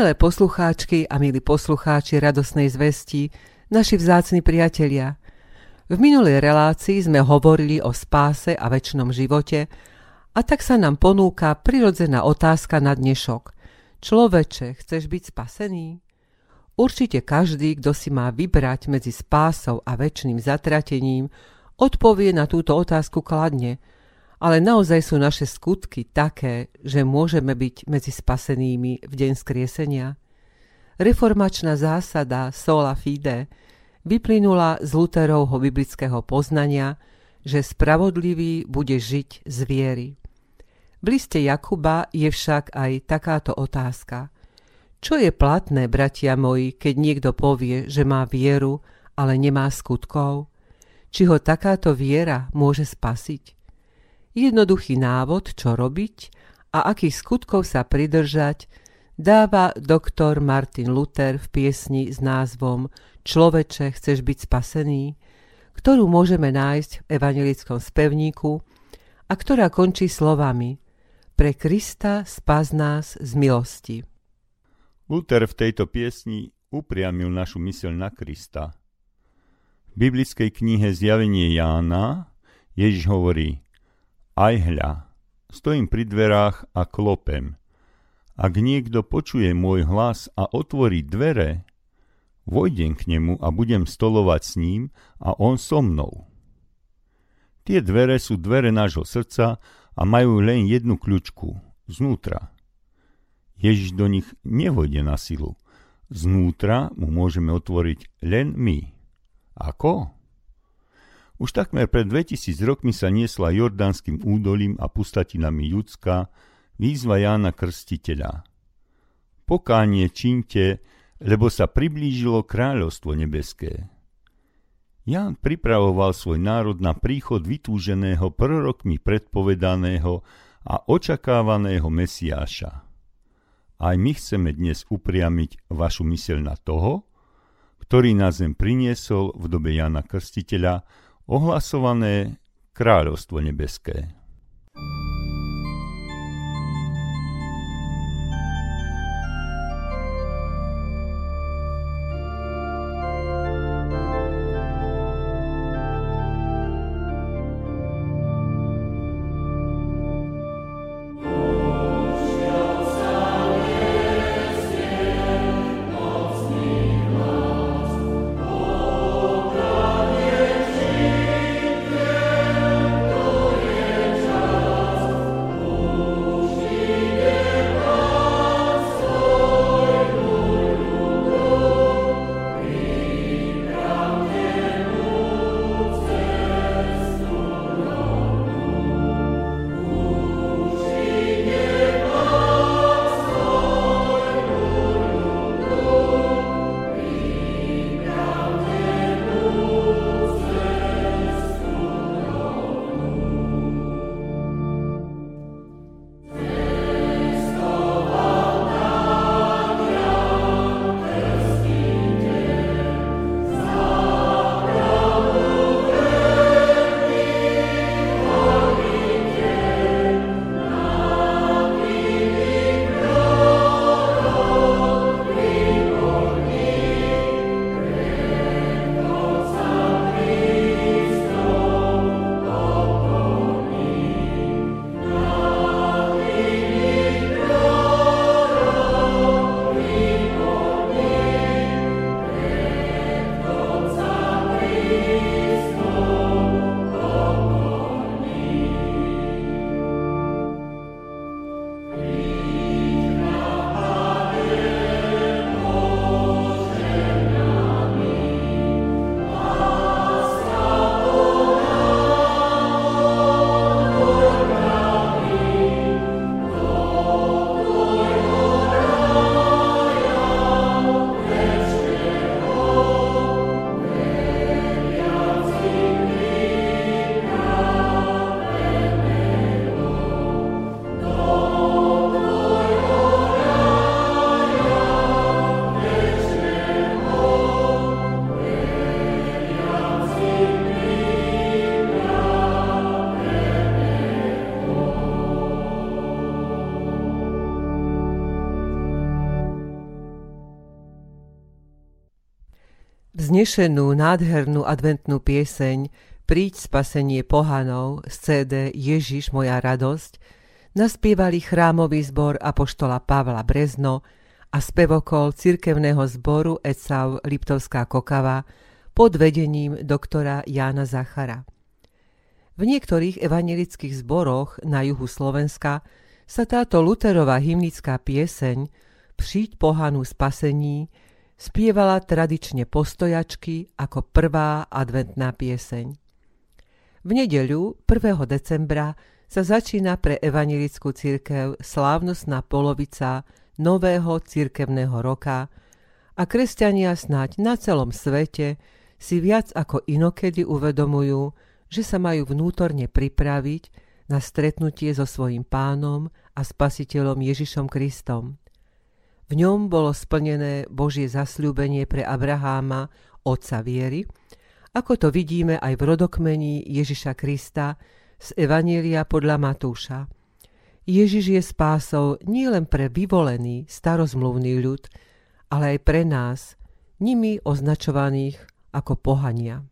Milé poslucháčky a milí poslucháči radosnej zvesti, naši vzácni priatelia. V minulej relácii sme hovorili o spáse a väčšnom živote a tak sa nám ponúka prirodzená otázka na dnešok. Človeče, chceš byť spasený? Určite každý, kto si má vybrať medzi spásou a väčšným zatratením, odpovie na túto otázku kladne – ale naozaj sú naše skutky také, že môžeme byť medzi spasenými v deň skriesenia? Reformačná zásada sola fide vyplynula z Luterovho biblického poznania, že spravodlivý bude žiť z viery. V liste Jakuba je však aj takáto otázka. Čo je platné, bratia moji, keď niekto povie, že má vieru, ale nemá skutkov? Či ho takáto viera môže spasiť? Jednoduchý návod, čo robiť a akých skutkov sa pridržať, dáva doktor Martin Luther v piesni s názvom Človeče, chceš byť spasený, ktorú môžeme nájsť v evangelickom spevníku a ktorá končí slovami Pre Krista spas nás z milosti. Luther v tejto piesni upriamil našu myseľ na Krista. V biblickej knihe Zjavenie Jána Ježiš hovorí aj hľa, stojím pri dverách a klopem. Ak niekto počuje môj hlas a otvorí dvere, vojdem k nemu a budem stolovať s ním a on so mnou. Tie dvere sú dvere nášho srdca a majú len jednu kľúčku, znútra. Ježiš do nich nevojde na silu. Znútra mu môžeme otvoriť len my. Ako? Už takmer pred 2000 rokmi sa niesla jordánskym údolím a pustatinami Judska výzva Jána Krstiteľa. Pokánie činte, lebo sa priblížilo kráľovstvo nebeské. Ján pripravoval svoj národ na príchod vytúženého prorokmi predpovedaného a očakávaného Mesiáša. Aj my chceme dnes upriamiť vašu myseľ na toho, ktorý nás zem priniesol v dobe Jana Krstiteľa ohlasované kráľovstvo nebeské. Vznešenú, nádhernú adventnú pieseň Príď spasenie pohanov z CD Ježiš moja radosť naspievali chrámový zbor Apoštola Pavla Brezno a spevokol cirkevného zboru Ecau Liptovská Kokava pod vedením doktora Jána Zachara. V niektorých evangelických zboroch na juhu Slovenska sa táto Luterová hymnická pieseň Přiť pohanu spasení spievala tradične postojačky ako prvá adventná pieseň. V nedeľu 1. decembra sa začína pre evanilickú církev slávnostná polovica nového církevného roka a kresťania snáď na celom svete si viac ako inokedy uvedomujú, že sa majú vnútorne pripraviť na stretnutie so svojím pánom a spasiteľom Ježišom Kristom. V ňom bolo splnené Božie zasľúbenie pre Abraháma, otca viery, ako to vidíme aj v rodokmení Ježiša Krista z Evanielia podľa Matúša. Ježiš je spásou nielen pre vyvolený starozmluvný ľud, ale aj pre nás, nimi označovaných ako pohania.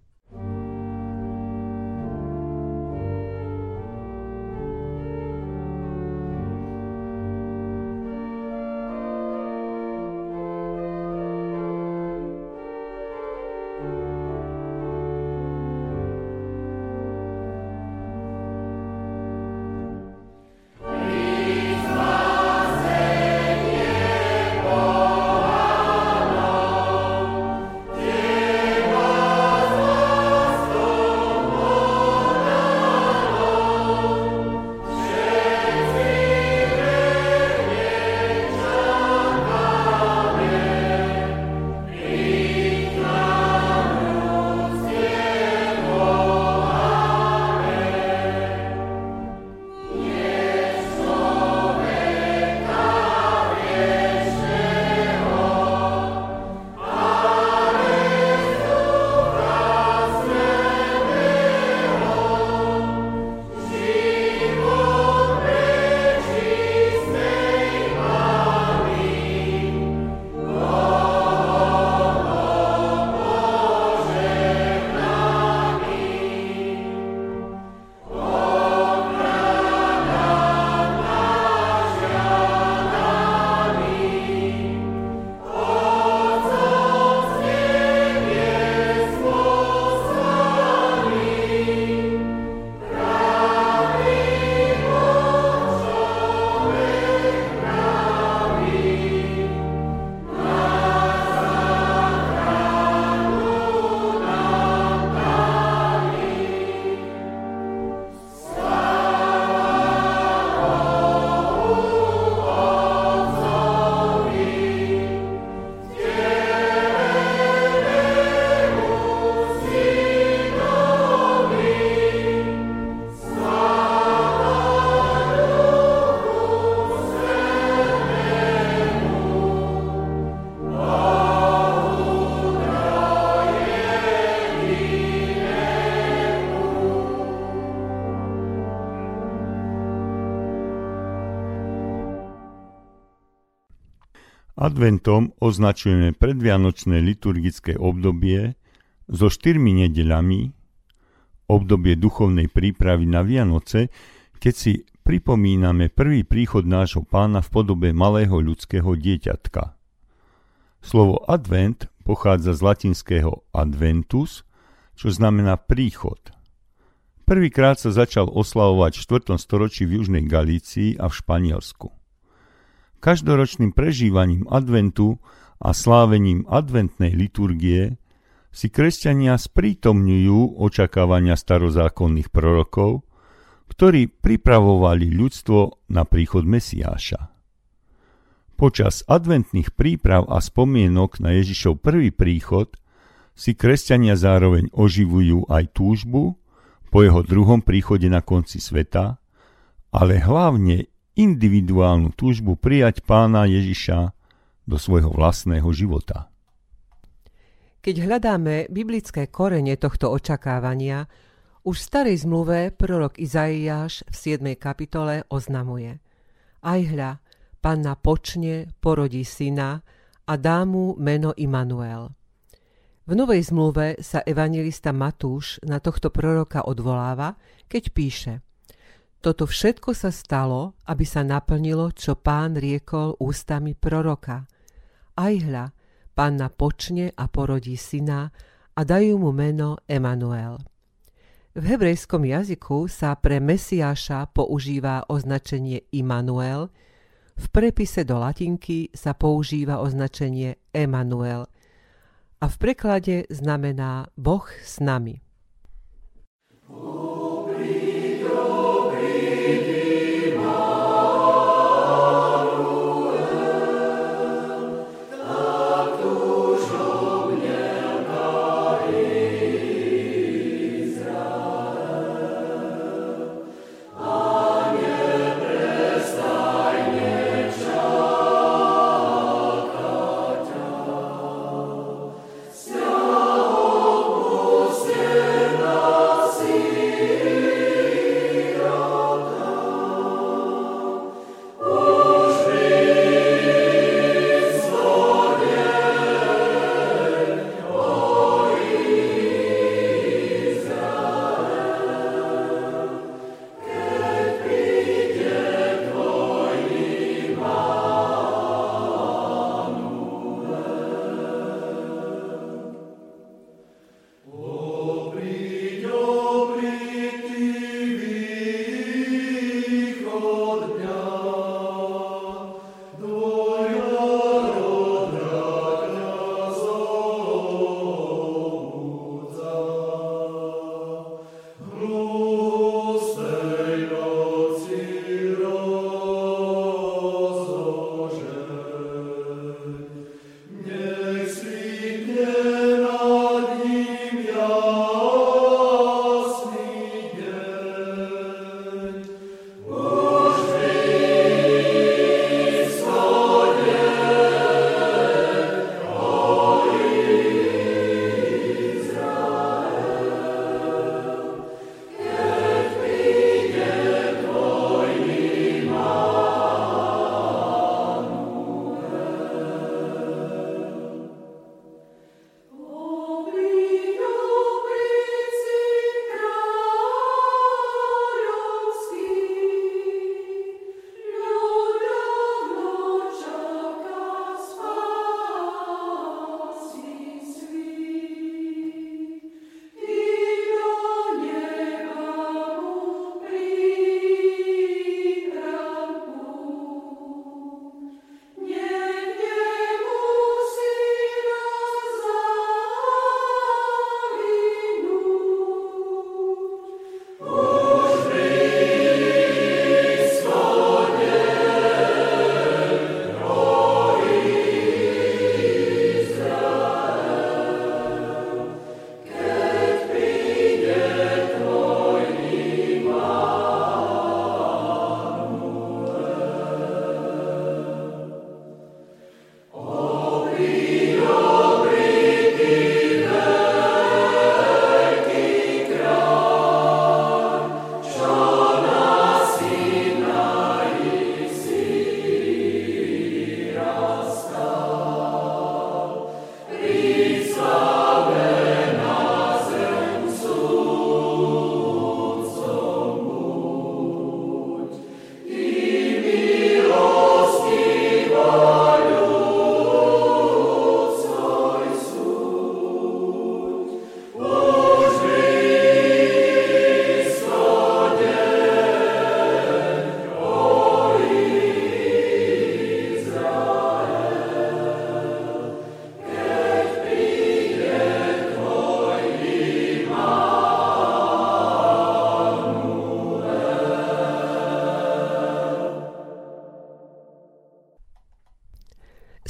Adventom označujeme predvianočné liturgické obdobie so štyrmi nedeľami, obdobie duchovnej prípravy na Vianoce, keď si pripomíname prvý príchod nášho pána v podobe malého ľudského dieťatka. Slovo advent pochádza z latinského adventus, čo znamená príchod. Prvýkrát sa začal oslavovať v 4. storočí v Južnej Galícii a v Španielsku. Každoročným prežívaním adventu a slávením adventnej liturgie si kresťania sprítomňujú očakávania starozákonných prorokov, ktorí pripravovali ľudstvo na príchod Mesiáša. Počas adventných príprav a spomienok na Ježišov prvý príchod si kresťania zároveň oživujú aj túžbu po jeho druhom príchode na konci sveta, ale hlavne individuálnu túžbu prijať pána Ježiša do svojho vlastného života. Keď hľadáme biblické korene tohto očakávania, už v starej zmluve prorok Izaiáš v 7. kapitole oznamuje Aj hľa, panna počne, porodí syna a dá mu meno Immanuel. V Novej zmluve sa evangelista Matúš na tohto proroka odvoláva, keď píše Toto všetko sa stalo, aby sa naplnilo, čo pán riekol ústami proroka. Aj hľa, panna počne a porodí syna a dajú mu meno Emanuel. V hebrejskom jazyku sa pre Mesiáša používa označenie Immanuel, v prepise do latinky sa používa označenie Emanuel – a v preklade znamená Boh s nami.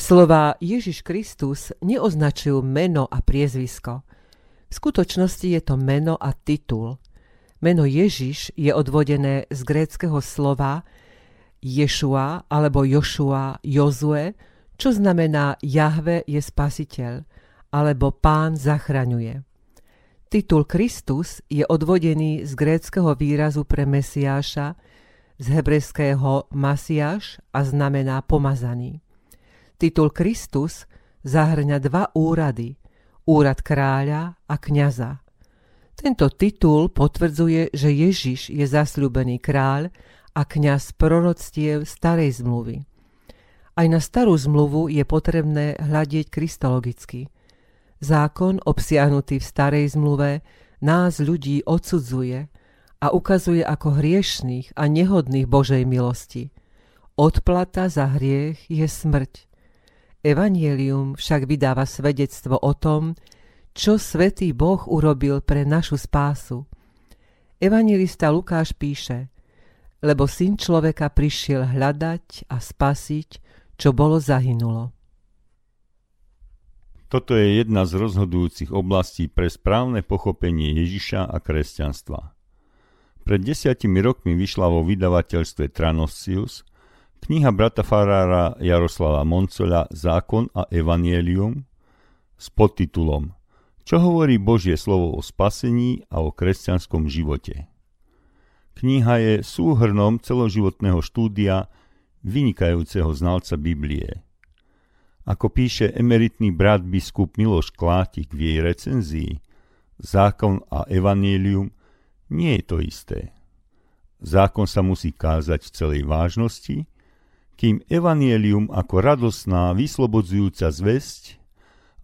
Slova Ježiš Kristus neoznačujú meno a priezvisko. V skutočnosti je to meno a titul. Meno Ježiš je odvodené z gréckého slova Ješua alebo Jošua Jozue, čo znamená Jahve je spasiteľ alebo pán zachraňuje. Titul Kristus je odvodený z gréckého výrazu pre Mesiáša, z hebrejského Masiáš a znamená pomazaný. Titul Kristus zahrňa dva úrady. úrad kráľa a kňaza. Tento titul potvrdzuje, že Ježiš je zasľúbený kráľ a kňaz proroctiev starej zmluvy. Aj na starú zmluvu je potrebné hľadieť kristologicky. Zákon obsiahnutý v starej zmluve nás ľudí odsudzuje a ukazuje ako hriešných a nehodných Božej milosti. Odplata za hriech je smrť. Evangelium však vydáva svedectvo o tom, čo svätý Boh urobil pre našu spásu. Evangelista Lukáš píše, lebo syn človeka prišiel hľadať a spasiť, čo bolo zahynulo. Toto je jedna z rozhodujúcich oblastí pre správne pochopenie Ježiša a kresťanstva. Pred desiatimi rokmi vyšla vo vydavateľstve Tranosius kniha brata farára Jaroslava Moncola Zákon a Evangelium s podtitulom Čo hovorí Božie slovo o spasení a o kresťanskom živote. Kniha je súhrnom celoživotného štúdia vynikajúceho znalca Biblie – ako píše emeritný brat biskup Miloš Klátik v jej recenzii, zákon a evanílium nie je to isté. Zákon sa musí kázať v celej vážnosti, kým evanielium ako radosná, vyslobodzujúca zväzť,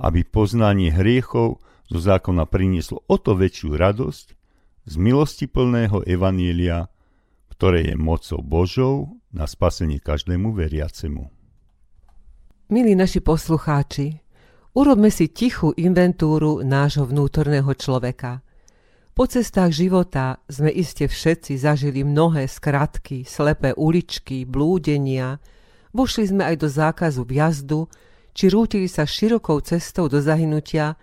aby poznanie hriechov zo zákona prinieslo o to väčšiu radosť z milosti plného evanielia, ktoré je mocou Božou na spasenie každému veriacemu. Milí naši poslucháči, urobme si tichú inventúru nášho vnútorného človeka. Po cestách života sme iste všetci zažili mnohé skratky, slepé uličky, blúdenia, vošli sme aj do zákazu vjazdu, či rútili sa širokou cestou do zahynutia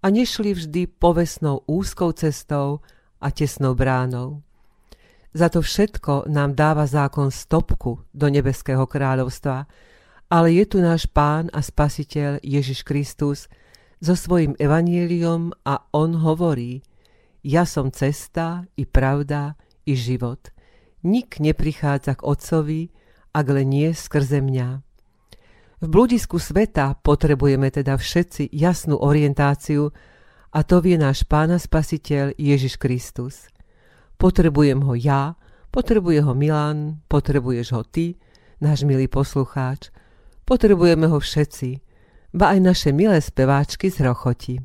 a nešli vždy povesnou úzkou cestou a tesnou bránou. Za to všetko nám dáva zákon stopku do nebeského kráľovstva – ale je tu náš Pán a Spasiteľ Ježiš Kristus so svojim evanieliom a On hovorí, ja som cesta i pravda i život. Nik neprichádza k Otcovi, ak len nie skrze mňa. V bludisku sveta potrebujeme teda všetci jasnú orientáciu a to vie náš Pána Spasiteľ Ježiš Kristus. Potrebujem ho ja, potrebuje ho Milan, potrebuješ ho ty, náš milý poslucháč – Potrebujeme ho všetci, ba aj naše milé speváčky z Rochoti.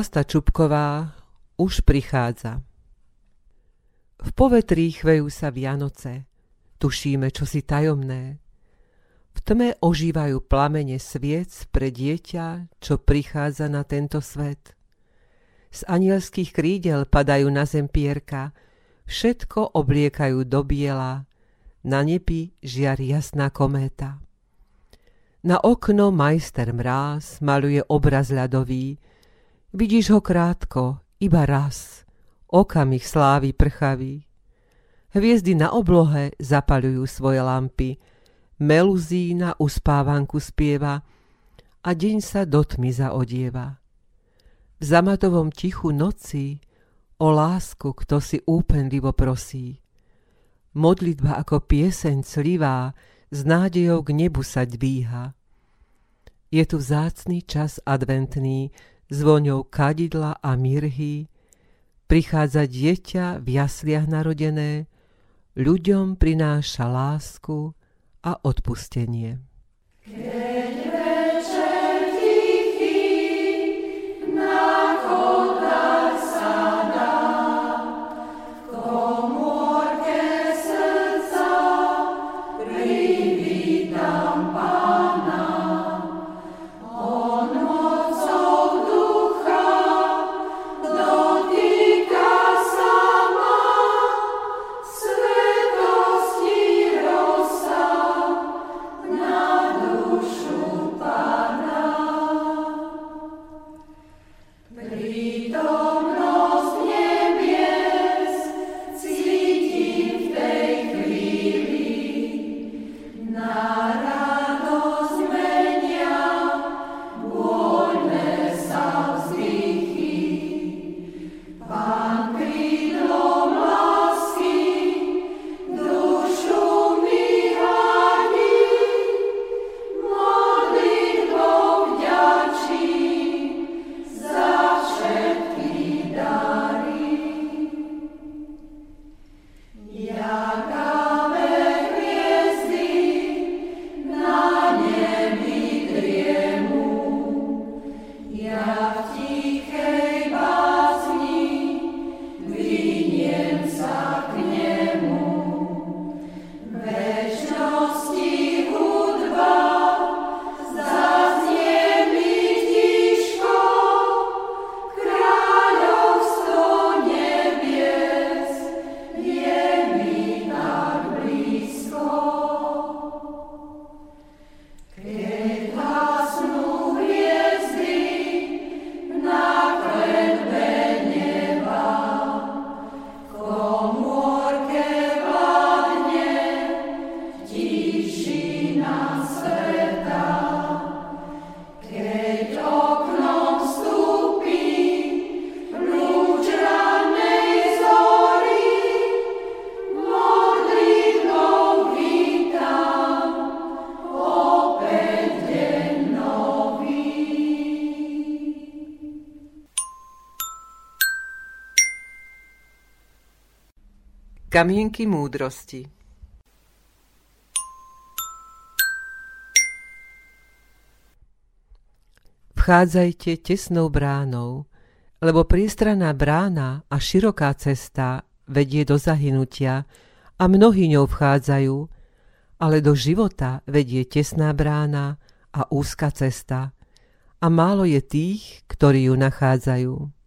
Vlasta Čupková už prichádza. V povetrí chvejú sa Vianoce, tušíme čosi tajomné. V tme ožívajú plamene sviec pre dieťa, čo prichádza na tento svet. Z anielských krídel padajú na zem pierka, všetko obliekajú do biela, na nebi žiari jasná kométa. Na okno majster mráz maluje obraz ľadový, vidíš ho krátko, iba raz, okamih slávy prchavý. Hviezdy na oblohe zapalujú svoje lampy, meluzína uspávanku spieva a deň sa do tmy zaodieva. V zamatovom tichu noci o lásku kto si úpenlivo prosí. Modlitba ako pieseň clivá s nádejou k nebu sa dvíha. Je tu vzácný čas adventný, zvoňou kadidla a mirhy, prichádza dieťa v jasliach narodené, ľuďom prináša lásku a odpustenie. Kamienky múdrosti Vchádzajte tesnou bránou, lebo priestraná brána a široká cesta vedie do zahynutia a mnohí ňou vchádzajú, ale do života vedie tesná brána a úzka cesta a málo je tých, ktorí ju nachádzajú.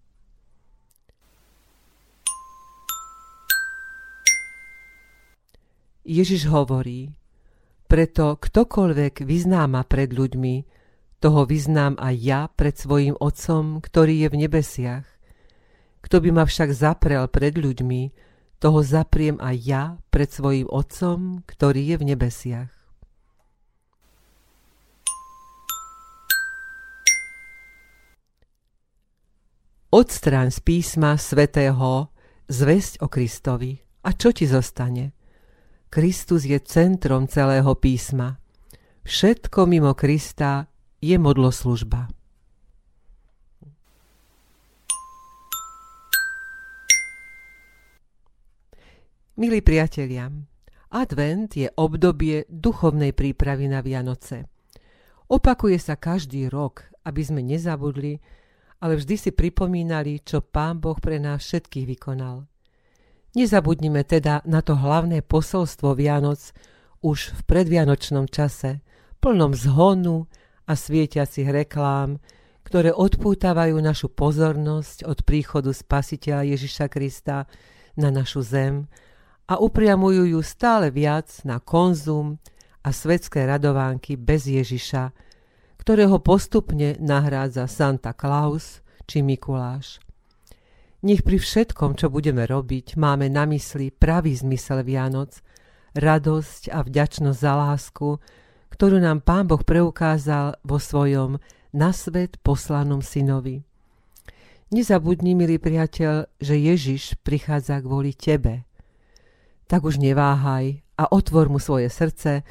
Ježiš hovorí, preto ktokoľvek vyznáma pred ľuďmi, toho vyznám aj ja pred svojim Otcom, ktorý je v nebesiach. Kto by ma však zaprel pred ľuďmi, toho zapriem aj ja pred svojim Otcom, ktorý je v nebesiach. Odstráň z písma svätého zväzť o Kristovi. A čo ti zostane? Kristus je centrom celého písma. Všetko mimo Krista je modloslužba. Milí priatelia, advent je obdobie duchovnej prípravy na Vianoce. Opakuje sa každý rok, aby sme nezabudli, ale vždy si pripomínali, čo Pán Boh pre nás všetkých vykonal. Nezabudnime teda na to hlavné posolstvo Vianoc už v predvianočnom čase, plnom zhonu a svietiacich reklám, ktoré odpútavajú našu pozornosť od príchodu Spasiteľa Ježiša Krista na našu zem a upriamujú ju stále viac na konzum a svetské radovánky bez Ježiša, ktorého postupne nahrádza Santa Claus či Mikuláš. Nech pri všetkom, čo budeme robiť, máme na mysli pravý zmysel Vianoc, radosť a vďačnosť za lásku, ktorú nám Pán Boh preukázal vo svojom na svet poslanom synovi. Nezabudni, milý priateľ, že Ježiš prichádza kvôli tebe. Tak už neváhaj a otvor mu svoje srdce,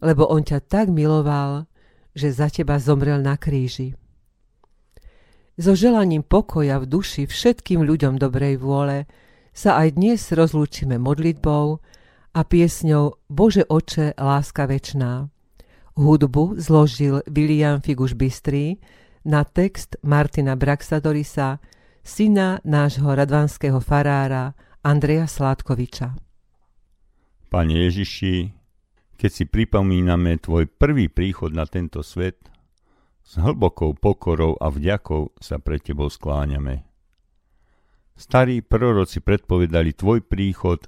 lebo on ťa tak miloval, že za teba zomrel na kríži so želaním pokoja v duši všetkým ľuďom dobrej vôle sa aj dnes rozlúčime modlitbou a piesňou Bože oče, láska večná. Hudbu zložil William Figuš Bystrý na text Martina Braxadorisa, syna nášho radvanského farára Andreja Sládkoviča. Pane Ježiši, keď si pripomíname Tvoj prvý príchod na tento svet, s hlbokou pokorou a vďakou sa pre tebou skláňame. Starí proroci predpovedali tvoj príchod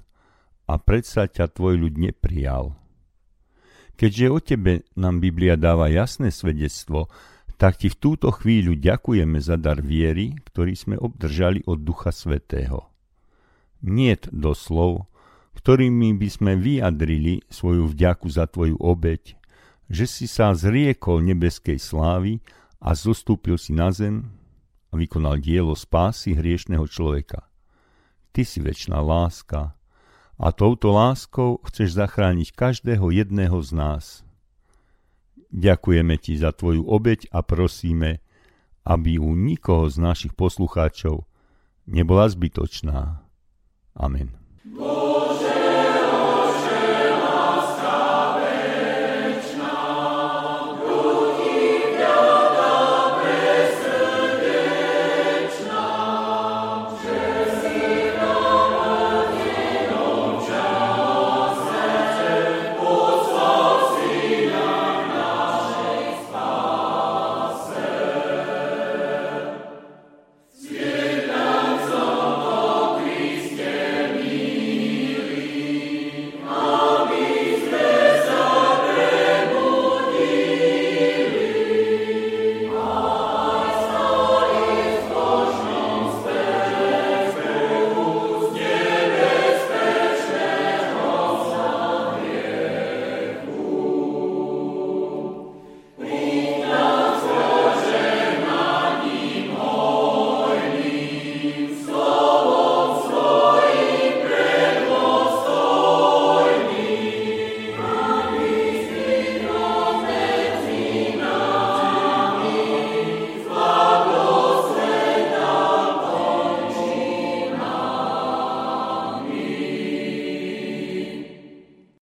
a predsa ťa tvoj ľud neprijal. Keďže o tebe nám Biblia dáva jasné svedectvo, tak ti v túto chvíľu ďakujeme za dar viery, ktorý sme obdržali od Ducha Svetého. Niet doslov, ktorými by sme vyjadrili svoju vďaku za tvoju obeď, že si sa zriekol nebeskej slávy a zostúpil si na zem a vykonal dielo spásy hriešného človeka. Ty si väčšiná láska a touto láskou chceš zachrániť každého jedného z nás. Ďakujeme ti za tvoju obeď a prosíme, aby u nikoho z našich poslucháčov nebola zbytočná. Amen. Boh.